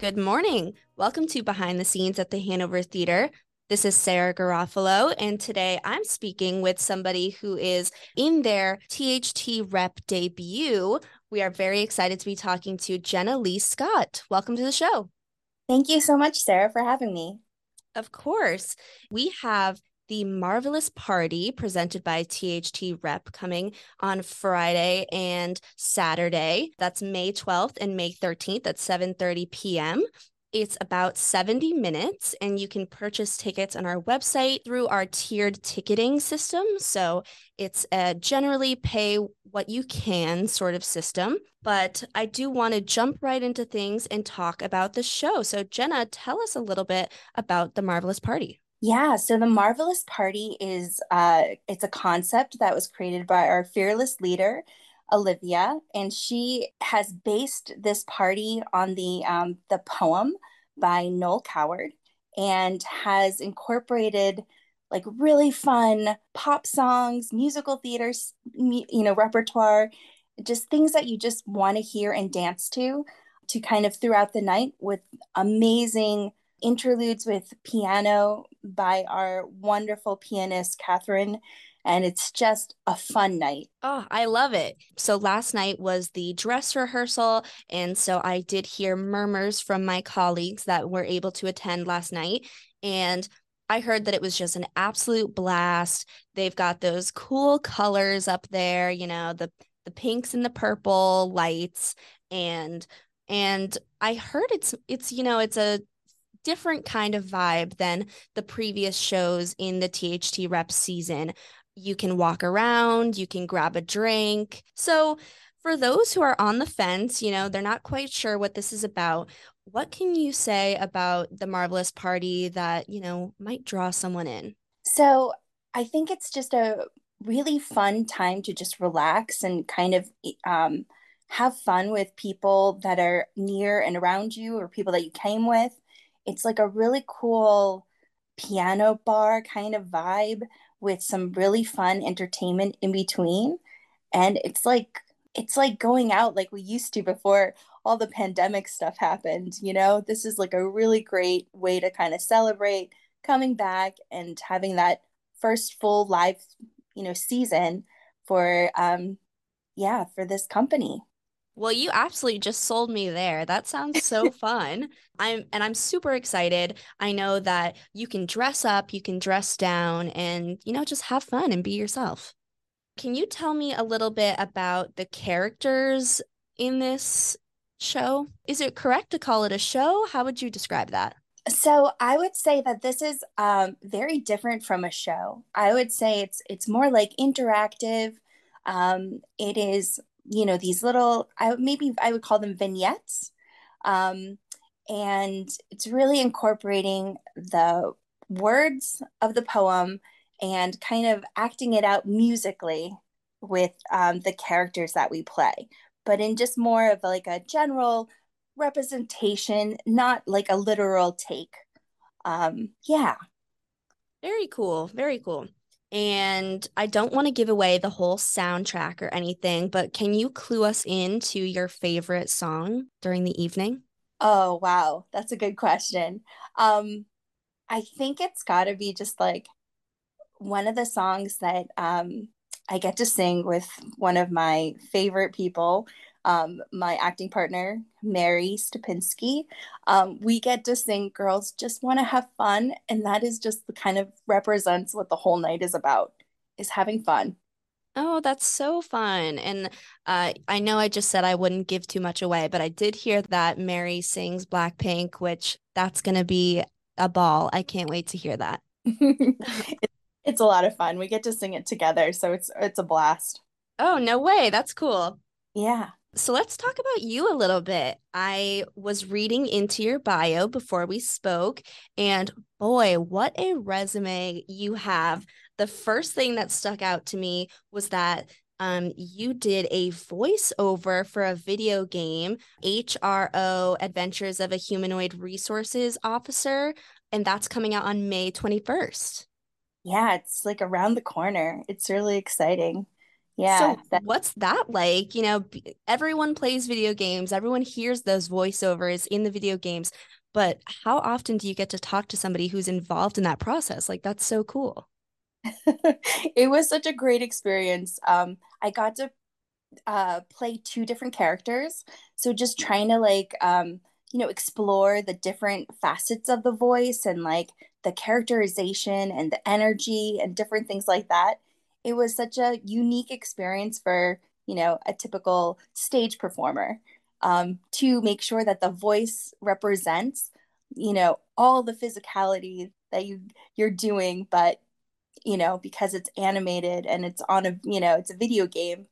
Good morning. Welcome to Behind the Scenes at the Hanover Theater. This is Sarah Garofalo, and today I'm speaking with somebody who is in their THT rep debut. We are very excited to be talking to Jenna Lea Scott. Welcome to the show. Thank you so much, Sarah, for having me. Of course. We have the Marvelous Party presented by THT Rep coming on Friday and Saturday. That's May 12th and May 13th at 7:30 p.m. It's about 70 minutes, and you can purchase tickets on our website through our tiered ticketing system. So it's a generally pay what you can sort of system. But I do want to jump right into things and talk about the show. So, Jenna, tell us a little bit about the Marvelous Party. Yeah, so the Marvelous Party is uh it's a concept that was created by our fearless leader, Olivia, and she has based this party on the um the poem by Noel Coward and has incorporated like really fun pop songs, musical theaters, you know, repertoire, just things that you just want to hear and dance to to kind of throughout the night with amazing interludes with piano by our wonderful pianist, Catherine. And it's just a fun night. Oh, I love it. So last night was the dress rehearsal. And so I did hear murmurs from my colleagues that were able to attend last night. And I heard that it was just an absolute blast. They've got those cool colors up there, you know, the the pinks and the purple lights and and I heard it's it's you know, it's a different kind of vibe than the previous shows in the THT rep season. You can walk around, you can grab a drink. So, for those who are on the fence, you know, they're not quite sure what this is about. What can you say about the Marvelous Party that, you know, might draw someone in? So, I think it's just a really fun time to just relax and kind of um, have fun with people that are near and around you or people that you came with it's like a really cool piano bar kind of vibe with some really fun entertainment in between. And it's like it's like going out like we used to before all the pandemic stuff happened, you know? This is like a really great way to kind of celebrate coming back and having that first full live, you know, season for um yeah, for this company. Well, you absolutely just sold me there. That sounds so fun. I'm and I'm super excited. I know that you can dress up, you can dress down and, you know, just have fun and be yourself. Can you tell me a little bit about the characters in this show? Is it correct to call it a show? How would you describe that? So I would say that this is um, very different from a show. I would say it's it's more like interactive. Um, it is you know these little i maybe i would call them vignettes. Um, and it's really incorporating the words of the poem and kind of acting it out musically with um, the characters that we play but in just more of like a general representation not like a literal take. Um yeah. Very cool. Very cool and I don't want to give away the whole soundtrack or anything, but can you clue us in to your favorite song during the evening? Oh, wow. That's a good question. Um, I think it's got to be just like one of the songs that um, I get to sing with one of my favorite people um, my acting partner, Mary Stupinski. Um, we get to sing Girls Just Want to Have Fun. And that is just the kind of represents what the whole night is about, is having fun. Oh, that's so fun. And uh, I know I just said I wouldn't give too much away, but I did hear that Mary sings Blackpink, which that's going to be a ball. I can't wait to hear that. it's a lot of fun. We get to sing it together, so it's it's a blast. Oh, no way. That's cool. Yeah. So let's talk about you a little bit. I was reading into your bio before we spoke, and boy, what a resume you have. The first thing that stuck out to me was that um, you did a voiceover for a video game, HRO Adventures of a Humanoid Resources Officer, and that's coming out on May 21st. Yeah, it's like around the corner. It's really exciting. Yeah. So, that- what's that like? You know, everyone plays video games, everyone hears those voiceovers in the video games, but how often do you get to talk to somebody who's involved in that process? Like, that's so cool. it was such a great experience. Um, I got to uh, play two different characters. So, just trying to like, um, you know, explore the different facets of the voice and like the characterization and the energy and different things like that it was such a unique experience for you know a typical stage performer um, to make sure that the voice represents you know all the physicality that you you're doing but you know because it's animated and it's on a you know it's a video game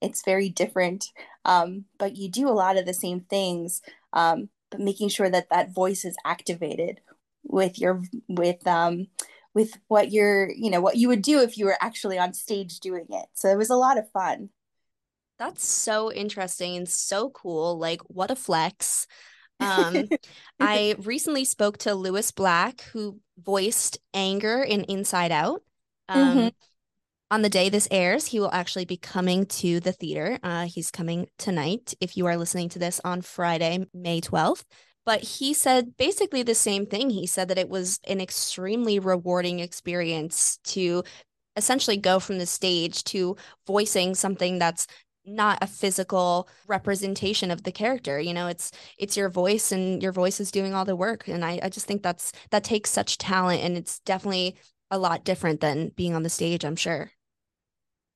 it's very different. Um, but you do a lot of the same things um, but making sure that that voice is activated with your with um with what you're, you know, what you would do if you were actually on stage doing it. So it was a lot of fun. That's so interesting and so cool. Like, what a flex. Um, I recently spoke to Lewis Black, who voiced Anger in Inside Out. Um, mm-hmm. On the day this airs, he will actually be coming to the theater. Uh, he's coming tonight. If you are listening to this on Friday, May 12th. But he said basically the same thing. He said that it was an extremely rewarding experience to essentially go from the stage to voicing something that's not a physical representation of the character. You know it's it's your voice and your voice is doing all the work. And I, I just think that's that takes such talent and it's definitely a lot different than being on the stage i'm sure.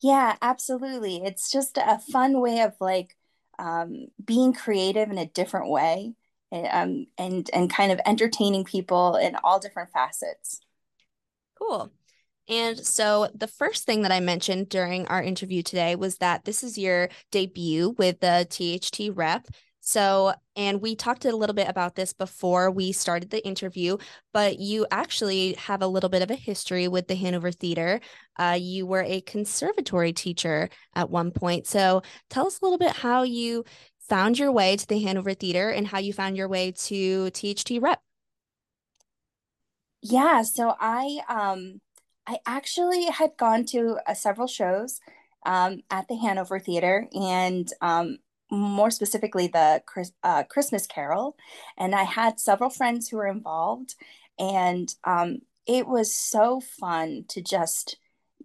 Yeah absolutely. It's just a fun way of like um, being creative in a different way um, and and kind of entertaining people in all different facets. Cool. And so the first thing that I mentioned during our interview today was that this is your debut with the THT rep. So, and we talked a little bit about this before we started the interview, but you actually have a little bit of a history with the Hanover Theater. Uh, you were a conservatory teacher at one point. So, tell us a little bit how you found your way to the Hanover Theater and how you found your way to THT Rep. Yeah, so I um I actually had gone to uh, several shows um, at the Hanover Theater and um, more specifically the Chris, uh, Christmas Carol, and I had several friends who were involved, and um, it was so fun to just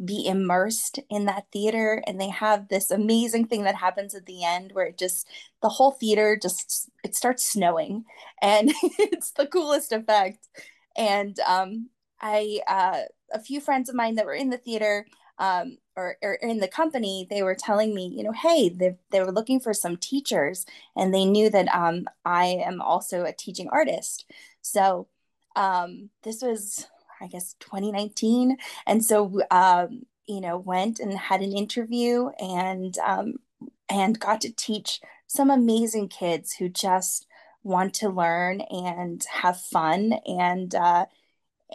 be immersed in that theater and they have this amazing thing that happens at the end where it just the whole theater just it starts snowing and it's the coolest effect. And um i uh a few friends of mine that were in the theater um or, or in the company they were telling me you know hey they, they were looking for some teachers and they knew that um i am also a teaching artist. So um this was I guess 2019. And so, um, you know, went and had an interview and um, and got to teach some amazing kids who just want to learn and have fun and uh,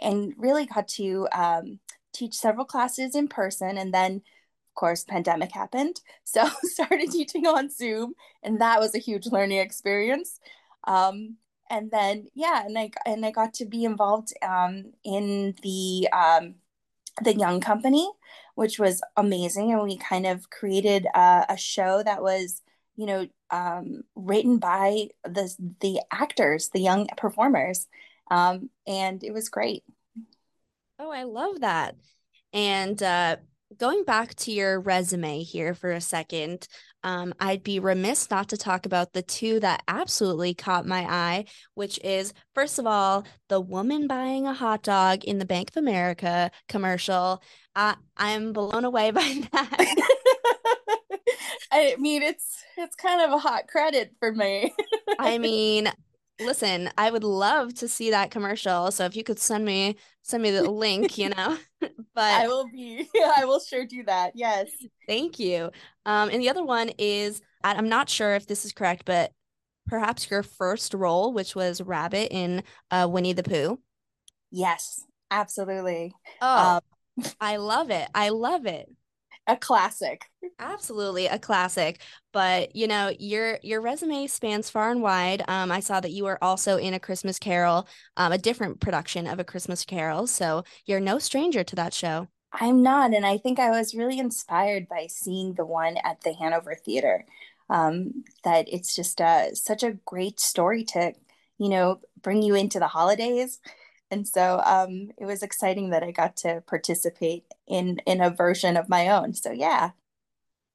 and really got to um, teach several classes in person. And then of course pandemic happened. So started teaching on zoom and that was a huge learning experience. Um, and then yeah and i and i got to be involved um, in the um, the young company which was amazing and we kind of created a, a show that was you know um, written by the the actors the young performers um, and it was great. Oh i love that. And uh, going back to your resume here for a second, um, I'd be remiss not to talk about the two that absolutely caught my eye, which is first of all, the woman buying a hot dog in the Bank of America commercial. Uh, I'm blown away by that. I mean, it's it's kind of a hot credit for me. I mean, listen, I would love to see that commercial. So if you could send me send me the link, you know. but I will be I will sure do that. Yes. Thank you. Um and the other one is I'm not sure if this is correct, but perhaps your first role, which was Rabbit in uh Winnie the Pooh. Yes, absolutely. Oh, um, I love it. I love it a classic. Absolutely a classic. But you know, your your resume spans far and wide. Um, I saw that you were also in a Christmas Carol, um, a different production of a Christmas Carol. So you're no stranger to that show. I'm not, and I think I was really inspired by seeing the one at the Hanover Theater. Um, that it's just uh, such a great story to, you know, bring you into the holidays. And so um, it was exciting that I got to participate in in a version of my own. So yeah.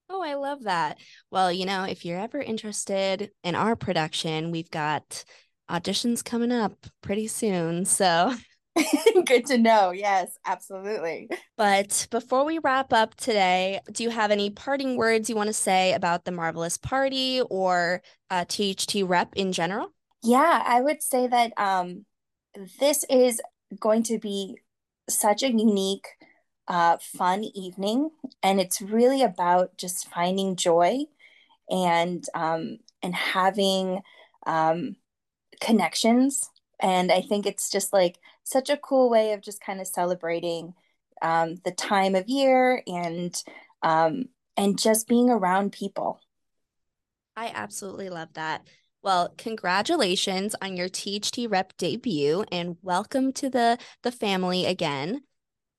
Oh, I love that. Well, you know, if you're ever interested in our production, we've got auditions coming up pretty soon. So Good to know. Yes, absolutely. But before we wrap up today, do you have any parting words you want to say about the Marvelous Party or uh, THT Rep in general? Yeah, I would say that um, this is going to be such a unique, uh, fun evening, and it's really about just finding joy and um, and having um, connections. And I think it's just like such a cool way of just kind of celebrating um, the time of year and um, and just being around people. I absolutely love that. Well, congratulations on your THT rep debut and welcome to the the family again.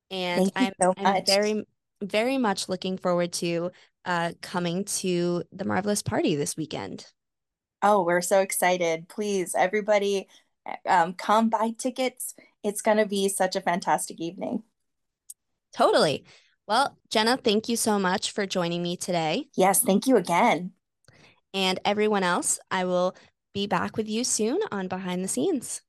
And I'm so I'm very very much looking forward to uh coming to the marvelous party this weekend. Oh, we're so excited. Please, everybody um, come buy tickets. It's going to be such a fantastic evening. Totally. Well, Jenna, thank you so much for joining me today. Yes, thank you again. And everyone else, I will be back with you soon on Behind the Scenes.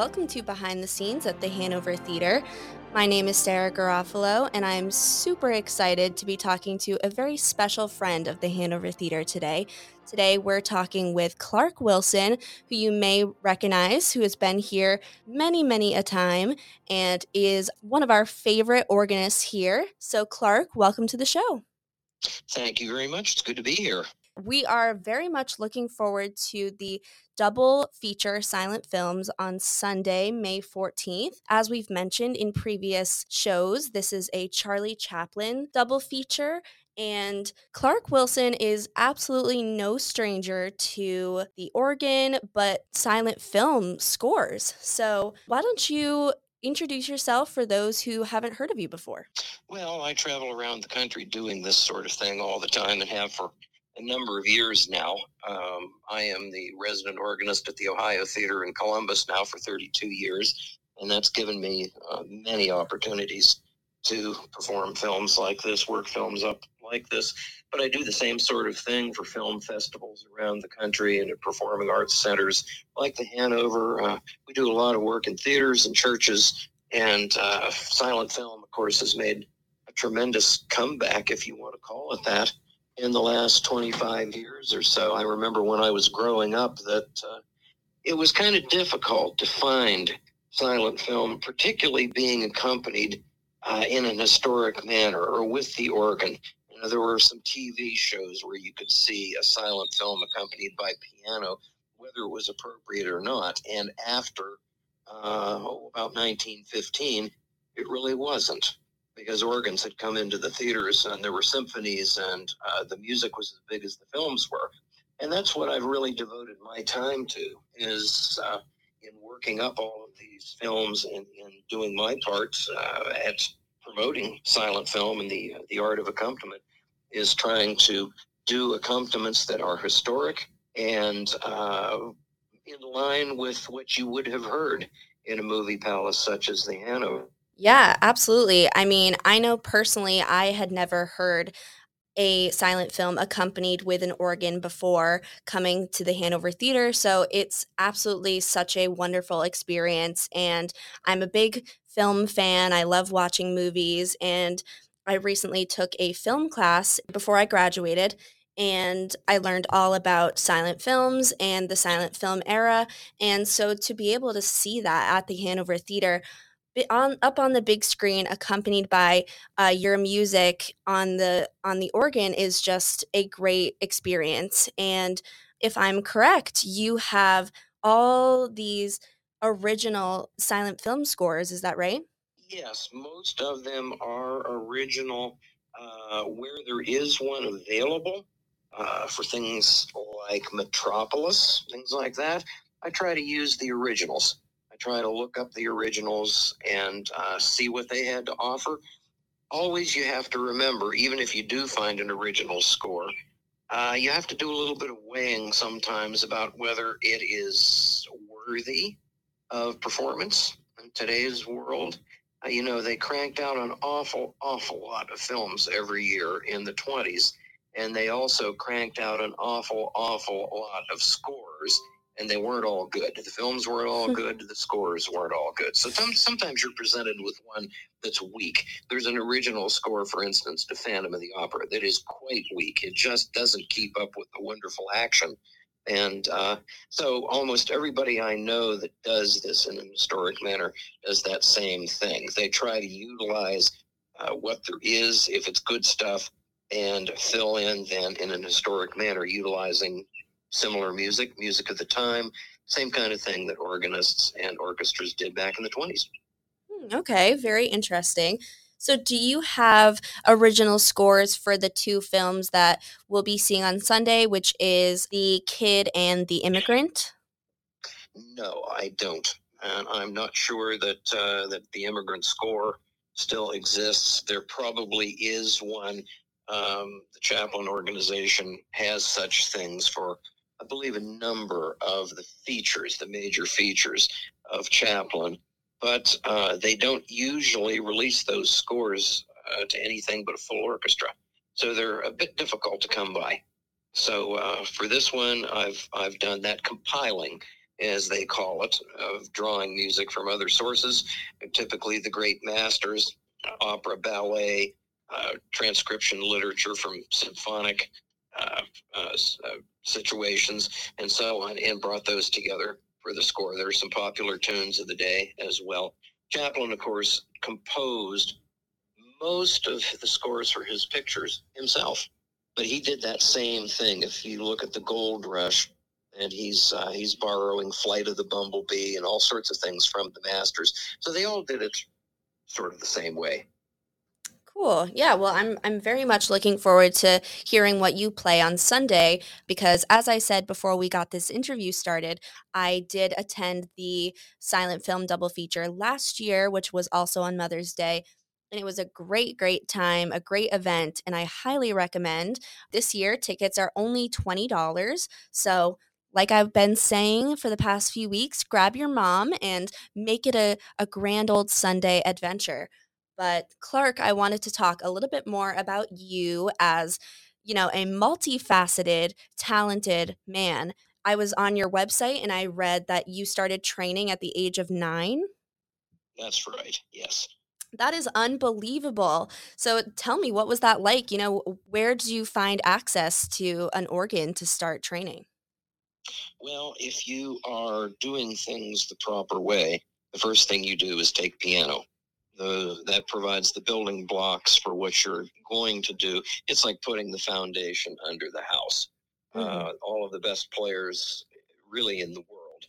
Welcome to Behind the Scenes at the Hanover Theater. My name is Sarah Garofalo, and I'm super excited to be talking to a very special friend of the Hanover Theater today. Today, we're talking with Clark Wilson, who you may recognize, who has been here many, many a time and is one of our favorite organists here. So, Clark, welcome to the show. Thank you very much. It's good to be here we are very much looking forward to the double feature silent films on Sunday, May 14th. As we've mentioned in previous shows, this is a Charlie Chaplin double feature. And Clark Wilson is absolutely no stranger to the organ, but silent film scores. So, why don't you introduce yourself for those who haven't heard of you before? Well, I travel around the country doing this sort of thing all the time and have for a number of years now. Um, I am the resident organist at the Ohio Theater in Columbus now for 32 years, and that's given me uh, many opportunities to perform films like this, work films up like this. But I do the same sort of thing for film festivals around the country and at performing arts centers like the Hanover. Uh, we do a lot of work in theaters and churches, and uh, silent film, of course, has made a tremendous comeback, if you want to call it that in the last 25 years or so. I remember when I was growing up that uh, it was kind of difficult to find silent film, particularly being accompanied uh, in an historic manner or with the organ. You know, there were some TV shows where you could see a silent film accompanied by piano, whether it was appropriate or not. And after uh, about 1915, it really wasn't because organs had come into the theaters and there were symphonies and uh, the music was as big as the films were. And that's what I've really devoted my time to is uh, in working up all of these films and, and doing my part uh, at promoting silent film and the, the art of accompaniment is trying to do accompaniments that are historic and uh, in line with what you would have heard in a movie palace such as the Hanover. Yeah, absolutely. I mean, I know personally, I had never heard a silent film accompanied with an organ before coming to the Hanover Theater. So it's absolutely such a wonderful experience. And I'm a big film fan. I love watching movies. And I recently took a film class before I graduated. And I learned all about silent films and the silent film era. And so to be able to see that at the Hanover Theater, on up on the big screen accompanied by uh, your music on the on the organ is just a great experience. And if i'm correct you have all these original silent film scores is that right? Yes most of them are original uh, where there is one available uh, for things like metropolis things like that. I try to use the originals try to look up the originals and uh, see what they had to offer. Always, you have to remember, even if you do find an original score, uh, you have to do a little bit of weighing sometimes about whether it is worthy of performance in today's world. Uh, you know, they cranked out an awful, awful lot of films every year in the 20s, and they also cranked out an awful, awful lot of scores and they weren't all good. The films weren't all hmm. good. The scores weren't all good. So sometimes you're presented with one that's weak. There's an original score, for instance, to Phantom of the Opera that is quite weak. It just doesn't keep up with the wonderful action. And uh, so almost everybody I know that does this in an historic manner does that same thing. They try to utilize uh, what there is, if it's good stuff, and fill in then in an historic manner, utilizing similar music, music of the time, same kind of thing that organists and orchestras did back in the 20s. Hmm, okay, very interesting. So, do you have original scores for the two films that we'll be seeing on Sunday, which is The Kid and The Immigrant? No, I don't. And I'm not sure that uh, that the immigrant score still exists. There probably is one. Um, the Chaplin organization has such things for I believe, a number of the features, the major features of Chaplin, but uh, they don't usually release those scores uh, to anything but a full orchestra. So they're a bit difficult to come by. So uh, for this one, I've I've done that compiling, as they call it, of drawing music from other sources, typically the great masters, opera, ballet, uh, transcription literature from symphonic situations and so on, and brought those together for the score. There are some popular tunes of the day as well. Chaplin, of course, composed most of the scores for his pictures himself, but he did that same thing. If you look at the Gold Rush, and he's uh, he's borrowing Flight of the Bumblebee and all sorts of things from the masters. So they all did it sort of the same way. Cool. Yeah, well, I'm I'm very much looking forward to hearing what you play on Sunday because as I said before we got this interview started, I did attend the silent film double feature last year, which was also on Mother's Day. And it was a great, great time, a great event, and I highly recommend. This year, tickets are only $20. So like I've been saying for the past few weeks, grab your mom and make it a, a grand old Sunday adventure. But Clark, I wanted to talk a little bit more about you as, you know, a multifaceted, talented man. I was on your website and I read that you started training at the age of nine. That's right. Yes. That is unbelievable. So tell me, what was that like? You know, where did you find access to an organ to start training? Well, if you are doing things the proper way, the first thing you do is take piano the that provides the building blocks for what you're going to do. It's like putting the foundation under the house. Mm-hmm. Uh, all of the best players, really in the world,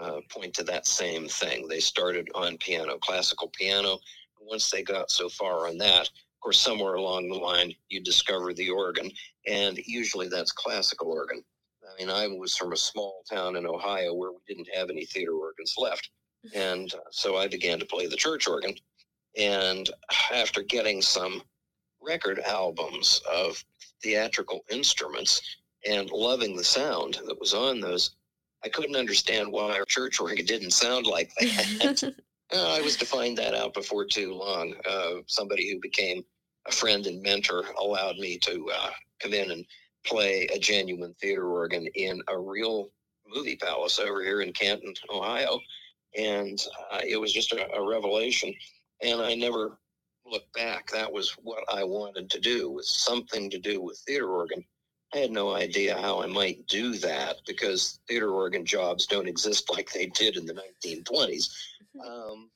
uh, point to that same thing. They started on piano, classical piano. Once they got so far on that, of course, somewhere along the line, you discover the organ, and usually that's classical organ. I mean, I was from a small town in Ohio where we didn't have any theater organs left. And uh, so I began to play the church organ. And after getting some record albums of theatrical instruments and loving the sound that was on those, I couldn't understand why our church organ didn't sound like that. Uh, I was to find that out before too long. Uh, somebody who became a friend and mentor allowed me to uh, come in and play a genuine theater organ in a real movie palace over here in Canton, Ohio. And uh, it was just a, a revelation. And I never looked back. That was what I wanted to do, was something to do with theater organ. I had no idea how I might do that because theater organ jobs don't exist like they did in the 1920s. Mm-hmm. Um,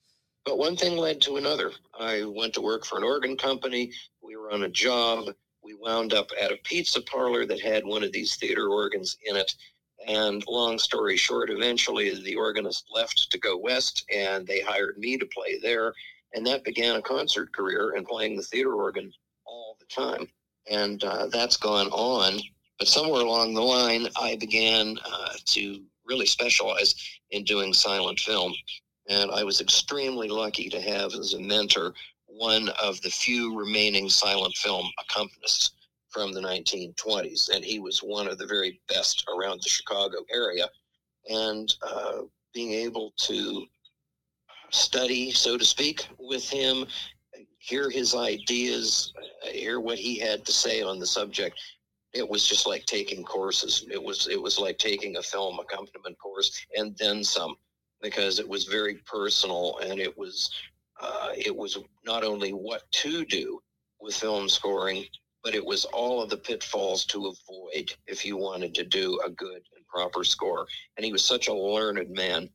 but one thing led to another. I went to work for an organ company. We were on a job. We wound up at a pizza parlor that had one of these theater organs in it. And long story short, eventually the organist left to go west and they hired me to play there. And that began a concert career and playing the theater organ all the time and uh, that's gone on. But somewhere along the line, I began uh, to really specialize in doing silent film. And I was extremely lucky to have as a mentor one of the few remaining silent film accompanists from the 1920s. And he was one of the very best around the Chicago area. And uh, being able to study, so to speak, with him hear his ideas, hear what he had to say on the subject. It was just like taking courses. It was it was like taking a film accompaniment course and then some, because it was very personal and it was uh, it was not only what to do with film scoring, but it was all of the pitfalls to avoid if you wanted to do a good and proper score. And he was such a learned man.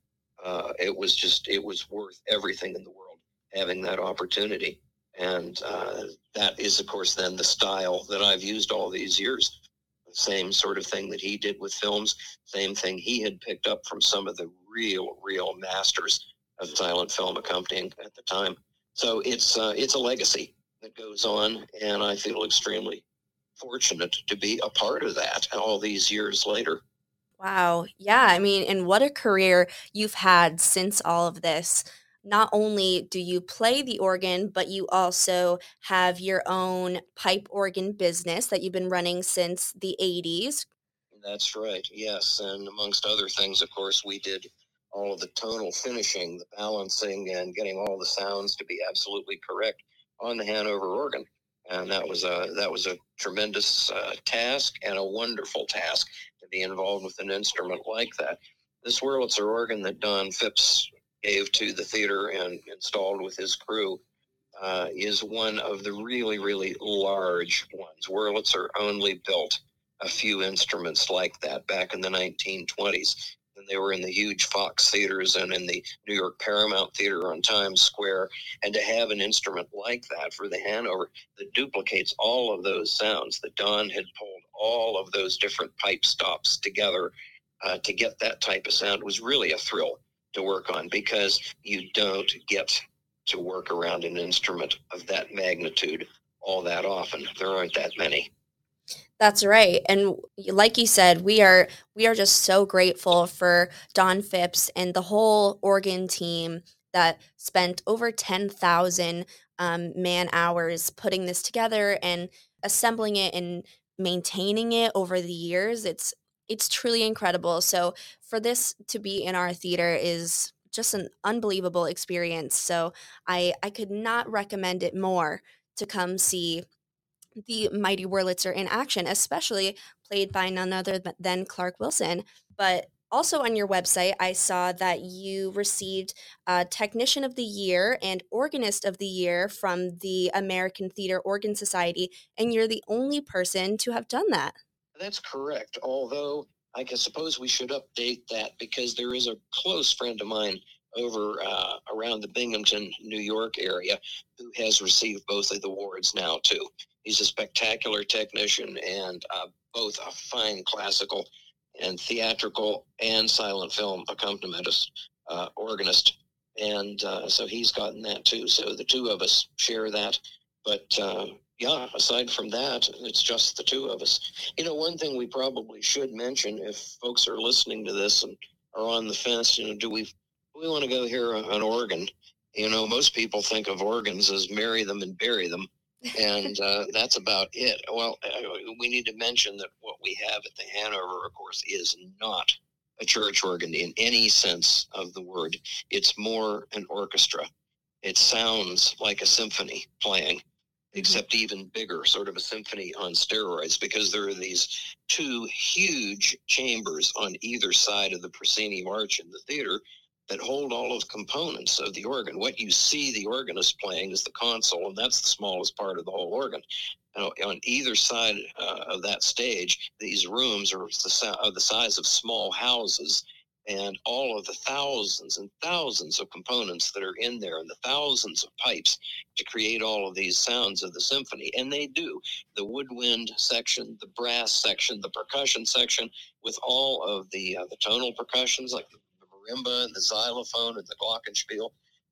Uh, it was just it was worth everything in the world having that opportunity. And uh, that is, of course, then the style that I've used all these years. The same sort of thing that he did with films, same thing he had picked up from some of the real, real masters of silent film accompanying at the time. So it's uh, it's a legacy that goes on, and I feel extremely fortunate to be a part of that all these years later. Wow. Yeah. I mean, and what a career you've had since all of this not only do you play the organ, but you also have your own pipe organ business that you've been running since the 80s. That's right, yes. And amongst other things, of course, we did all of the tonal finishing, the balancing, and getting all the sounds to be absolutely correct on the Hanover organ. And that was a that was a tremendous uh, task and a wonderful task to be involved with an instrument like that. This Wurlitzer organ that Don Phipps gave to the theater and installed with his crew uh, is one of the really, really large ones. Wurlitzer only built a few instruments like that back in the 1920s. And they were in the huge Fox theaters and in the New York Paramount Theater on Times Square. And to have an instrument like that for the Hanover that duplicates all of those sounds, that Don had pulled all of those different pipe stops together uh, to get that type of sound was really a thrill to work on because you don't get to work around an instrument of that magnitude all that often. There aren't that many. That's right. And like you said, we are we are just so grateful for Don Phipps and the whole organ team that spent over 10,000 um, man hours putting this together and assembling it and maintaining it over the years. It's it's truly incredible. So for this to be in our theater is just an unbelievable experience. So I I could not recommend it more to come see the mighty Wurlitzer in action, especially played by none other than Clark Wilson. But also on your website, I saw that you received a Technician of the Year and Organist of the Year from the American Theater Organ Society, and you're the only person to have done that. That's correct. Although I can suppose we should update that because there is a close friend of mine over uh, around the Binghamton, New York area who has received both of the awards now too. He's a spectacular technician and uh, both a fine classical and theatrical and silent film accompanist, uh, organist. And uh, so he's gotten that too. So the two of us share that. But uh, yeah, aside from that, it's just the two of us. You know, one thing we probably should mention if folks are listening to this and are on the fence, you know, do we we want to go hear an organ? You know, most people think of organs as marry them and bury them, and uh, that's about it. Well, uh, we need to mention that what we have at the Hanover, of course, is not a church organ in any sense of the word. It's more an orchestra. It sounds like a symphony playing except even bigger, sort of a symphony on steroids, because there are these two huge chambers on either side of the proscenium arch in the theater that hold all of the components of the organ. What you see the organist playing is the console, and that's the smallest part of the whole organ. Now, on either side uh, of that stage, these rooms are the, are the size of small houses and all of the thousands and thousands of components that are in there and the thousands of pipes to create all of these sounds of the symphony and they do the woodwind section the brass section the percussion section with all of the uh, the tonal percussions like the marimba and the xylophone and the glockenspiel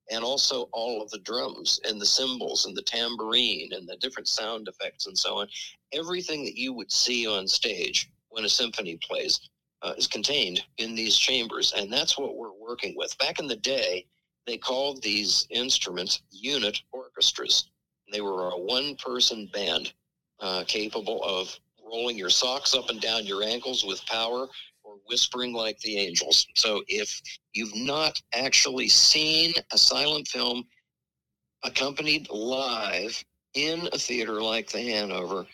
and also all of the drums and the cymbals and the tambourine and the different sound effects and so on everything that you would see on stage when a symphony plays uh, is contained in these chambers, and that's what we're working with. Back in the day, they called these instruments unit orchestras. They were a one person band uh, capable of rolling your socks up and down your ankles with power whispering like the angels. So if you've not actually seen a silent film accompanied live in a theater like the Hanover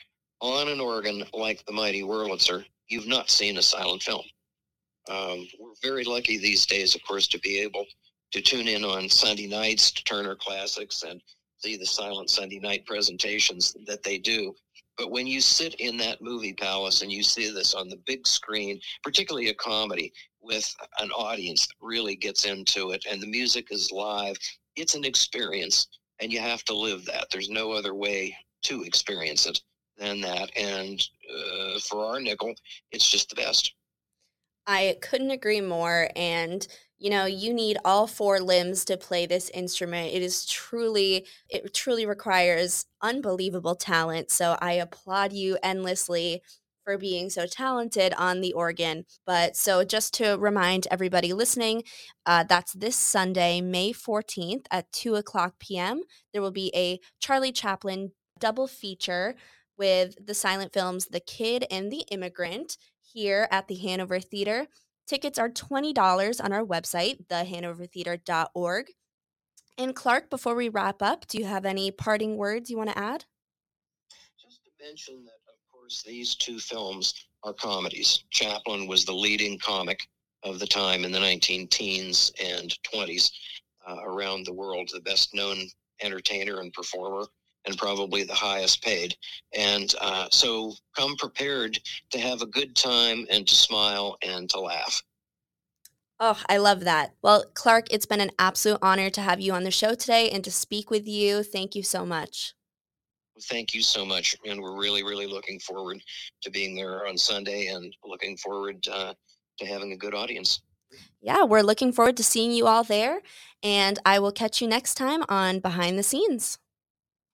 on an organ like the Mighty Wurlitzer, you've not seen a silent film. Um, we're very lucky these days, of course, to be able to tune in on Sunday nights to Turner Classics and see the silent Sunday night presentations that they do. But when you sit in that movie palace and you see this on the big screen, particularly a comedy with an audience that really gets into it and the music is live, it's an experience and you have to live that. There's no other way to experience it than that. And uh, for our nickel, it's just the best. I couldn't agree more. And, you know, you need all four limbs to play this instrument. It is truly, it truly requires unbelievable talent. So I applaud you endlessly for being so talented on the organ. But so just to remind everybody listening, uh, that's this Sunday, May 14th at 2 o'clock p.m. There will be a Charlie Chaplin double feature with the silent films The Kid and the Immigrant here at the Hanover Theater. Tickets are $20 on our website, thehanovertheatre.org. And Clark, before we wrap up, do you have any parting words you want to add? Just to mention that, of course, these two films are comedies. Chaplin was the leading comic of the time in the 19 teens and 20s uh, around the world, the best known entertainer and performer and probably the highest paid. And uh, so come prepared to have a good time and to smile and to laugh. Oh, I love that. Well, Clark, it's been an absolute honor to have you on the show today and to speak with you. Thank you so much. Thank you so much. And we're really, really looking forward to being there on Sunday and looking forward uh, to having a good audience. Yeah, we're looking forward to seeing you all there. And I will catch you next time on Behind the Scenes.